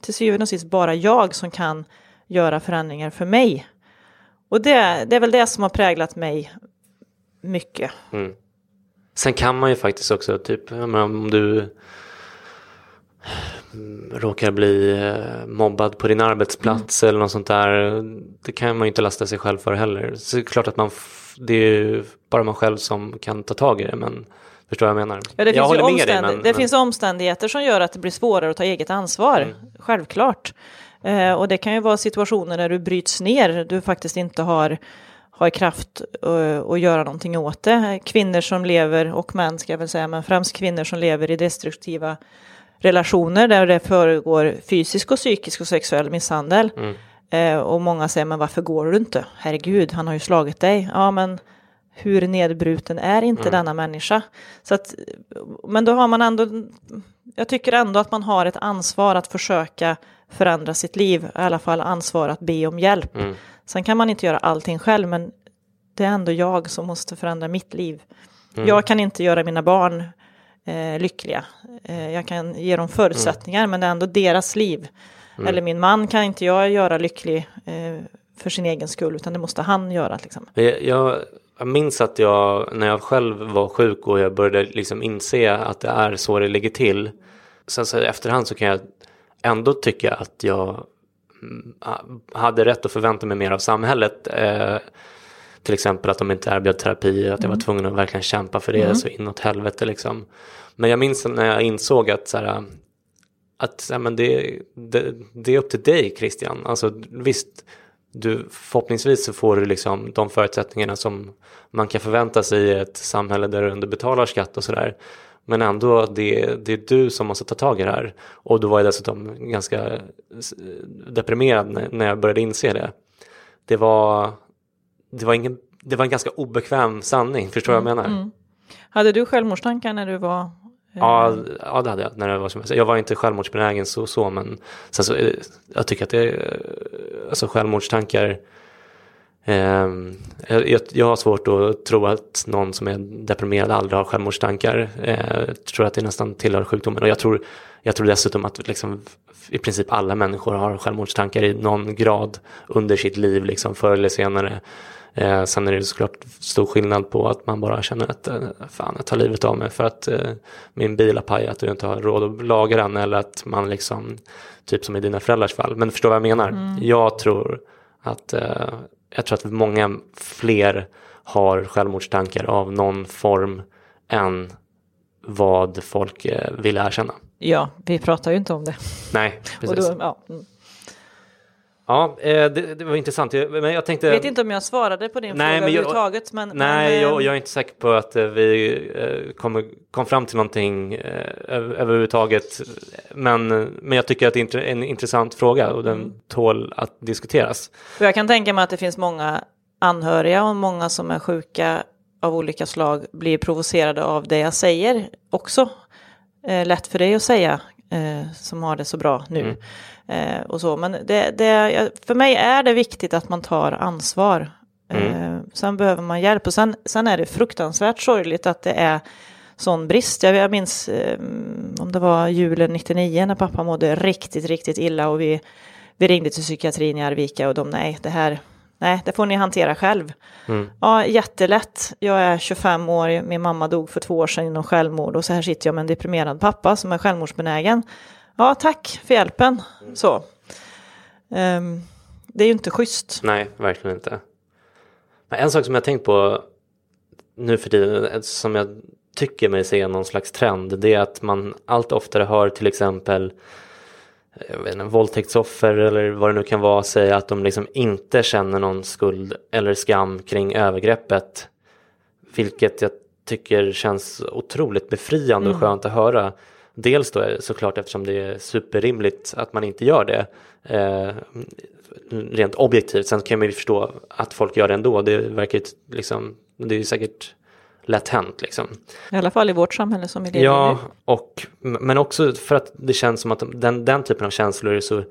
till syvende och sist bara jag som kan göra förändringar för mig. Och det, det är väl det som har präglat mig mycket. Sen kan man ju faktiskt också, typ, om du mm, råkar bli eh, mobbad på din arbetsplats eller något sånt där. Det kan man ju inte lasta sig själv för heller. Så det är klart att man, det är ju bara man själv som kan ta tag i det. Men förstår vad jag menar? Ja, det jag finns, håller med dig, men, det men, finns omständigheter som gör att det blir svårare att ta eget ansvar. Mm. Självklart. Eh, och det kan ju vara situationer där du bryts ner, du faktiskt inte har, har kraft eh, att göra någonting åt det. Kvinnor som lever, och män ska jag väl säga, men främst kvinnor som lever i destruktiva relationer där det föregår fysisk och psykisk och sexuell misshandel. Mm. Eh, och många säger, men varför går du inte? Herregud, han har ju slagit dig. Ja, men hur nedbruten är inte Mm. denna människa? Så att, men då har man ändå, jag tycker ändå att man har ett ansvar att försöka förändra sitt liv, i alla fall ansvar att be om hjälp. Mm. Sen kan man inte göra allting själv, men det är ändå jag som måste förändra mitt liv. Mm. Jag kan inte göra mina barn eh, lyckliga. Eh, jag kan ge dem förutsättningar, men det är ändå deras liv. Mm. Eller min man kan inte jag göra lycklig eh, för sin egen skull, utan det måste han göra. Liksom. Jag, jag, minns att jag, när jag själv var sjuk och jag började liksom inse att det är så det ligger till. Sen så efterhand så kan jag ändå tycka att jag mm, hade rätt att förvänta mig mer av samhället. Eh, till exempel att de inte erbjöd terapi, att jag var tvungen att verkligen kämpa för det så inåt helvete liksom. Men jag minns när jag insåg att så här, att ja, men det, det, det är upp till dig Christian. Alltså visst, du, förhoppningsvis så får du liksom de förutsättningarna som man kan förvänta sig i ett samhälle där du ändå betalar skatt och sådär. Men ändå, det, det är du som måste ta tag i det här. Och då var jag dessutom ganska deprimerad när, jag började inse det. Det var, det var, ingen, det var en ganska obekväm sanning, förstår du vad jag menar? Hade du självmordstankar när du var... eh, Ja, ja, det hade jag. När det var som jag, jag var inte självmordsbenägen så, så men sen så, eh, jag tycker att det eh, alltså självmordstankar, jag, jag, har svårt att tro att någon som är deprimerad aldrig har självmordstankar. Eh, jag tror att det nästan tillhör sjukdomen och jag tror, jag tror dessutom att liksom, i princip alla människor har självmordstankar i någon grad under sitt liv, liksom förr eller senare. Eh, sen är det såklart stor skillnad på att man bara känner att eh, fan, jag tar livet av mig för att eh, min bil har pajat och jag inte har råd att laga den eller att man liksom, typ som i dina föräldrars fall. Men förstår vad jag menar? Jag tror att, eh, jag tror att många fler har självmordstankar av någon form än vad folk eh, vill erkänna. Ja, vi pratar ju inte om det. Nej, precis. då, ja. mm. Ja, eh, det, det var intressant. Men jag tänkte... Jag vet inte om jag svarade på din Nej, fråga men jag- överhuvudtaget. Men, Nej, men, jag, eh, jag är inte säker på att eh, vi eh, kommer, kom fram till någonting över- överhuvudtaget. Men, men jag tycker att det är en intressant fråga och den tål att diskuteras. För jag kan tänka mig att det finns många anhöriga och många som är sjuka av olika slag blir provocerade av det jag säger också. Lätt för dig att säga som har det så bra nu. Eh, och så. Men det, det, för mig är det viktigt att man tar ansvar. Eh, sen behöver man hjälp och sen, sen är det fruktansvärt sorgligt att det är sån brist. Jag, jag minns eh, om det var julen 99 när pappa mådde riktigt, riktigt illa och vi, vi ringde till psykiatrin i Arvika och de nej, det här, nej, det får ni hantera själv. Ja, jättelätt. Jag är 25 år, min mamma dog för två år sedan inom självmord och så här sitter jag med en deprimerad pappa som är självmordsbenägen. Ja, tack för hjälpen. Så. Ehm, det är ju inte schysst. Nej, verkligen inte. Men en sak som jag tänkt på nu för tiden, eh, som jag tycker mig se någon slags trend, det är att man allt oftare hör till exempel jag vet inte, våldtäktsoffer eller vad det nu kan vara säga att de liksom inte känner någon skuld eller skam kring övergreppet. Vilket jag tycker känns otroligt befriande och skönt att höra. Dels då såklart eftersom det är superrimligt att man inte gör det. Eh, rent objektivt. Sen kan man ju förstå att folk gör det ändå. Det verkar liksom, det är ju säkert lätt hänt liksom. I alla fall i vårt samhälle som vi lever Ja, och, men också för att det känns som att den, den typen av känslor är så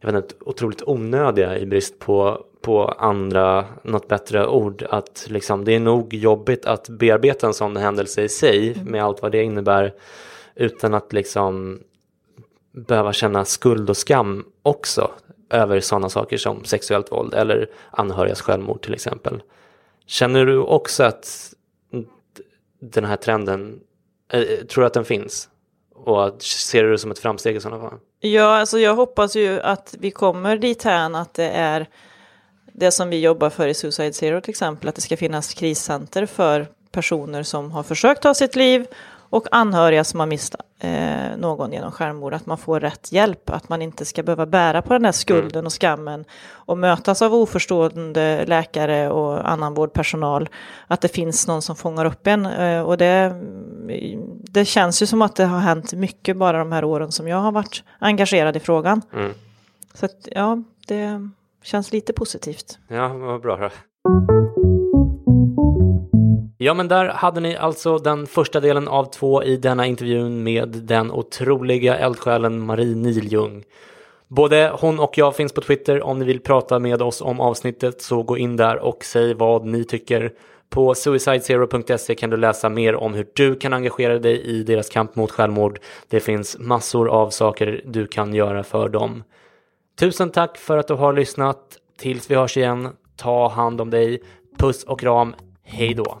jag vet inte, otroligt onödiga i brist på, på andra, något bättre ord. Att liksom, det är nog jobbigt att bearbeta en sån händelse i sig med allt vad det innebär utan att liksom behöva känna skuld och skam också över sådana saker som sexuellt våld eller anhörigas självmord till exempel. Känner du också att den här trenden, eh, tror du att den finns? Och ser du det som ett framsteg i sådana fall? Ja, alltså jag hoppas ju att vi kommer dit här att det är det som vi jobbar för i Suicide Zero till exempel, att det ska finnas kriscenter för personer som har försökt ta sitt liv och anhöriga som har mist eh, någon genom självmord, att man får rätt hjälp, att man inte ska behöva bära på den där skulden och skammen och mötas av oförstående läkare och annan vårdpersonal, att det finns någon som fångar upp en eh, och det, det känns ju som att det har hänt mycket bara de här åren som jag har varit engagerad i frågan. Mm. Så att, ja, det känns lite positivt. Ja, vad bra. Ja, men där hade ni alltså den första delen av två i denna intervjun med den otroliga eldsjälen Marie Niljung. Både hon och jag finns på Twitter. Om ni vill prata med oss om avsnittet så gå in där och säg vad ni tycker. På suicidezero.se kan du läsa mer om hur du kan engagera dig i deras kamp mot självmord. Det finns massor av saker du kan göra för dem. Tusen tack för att du har lyssnat. Tills vi hörs igen, ta hand om dig. Puss och kram. Hej då!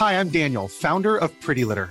Hi, I'm Daniel, founder of Pretty Litter.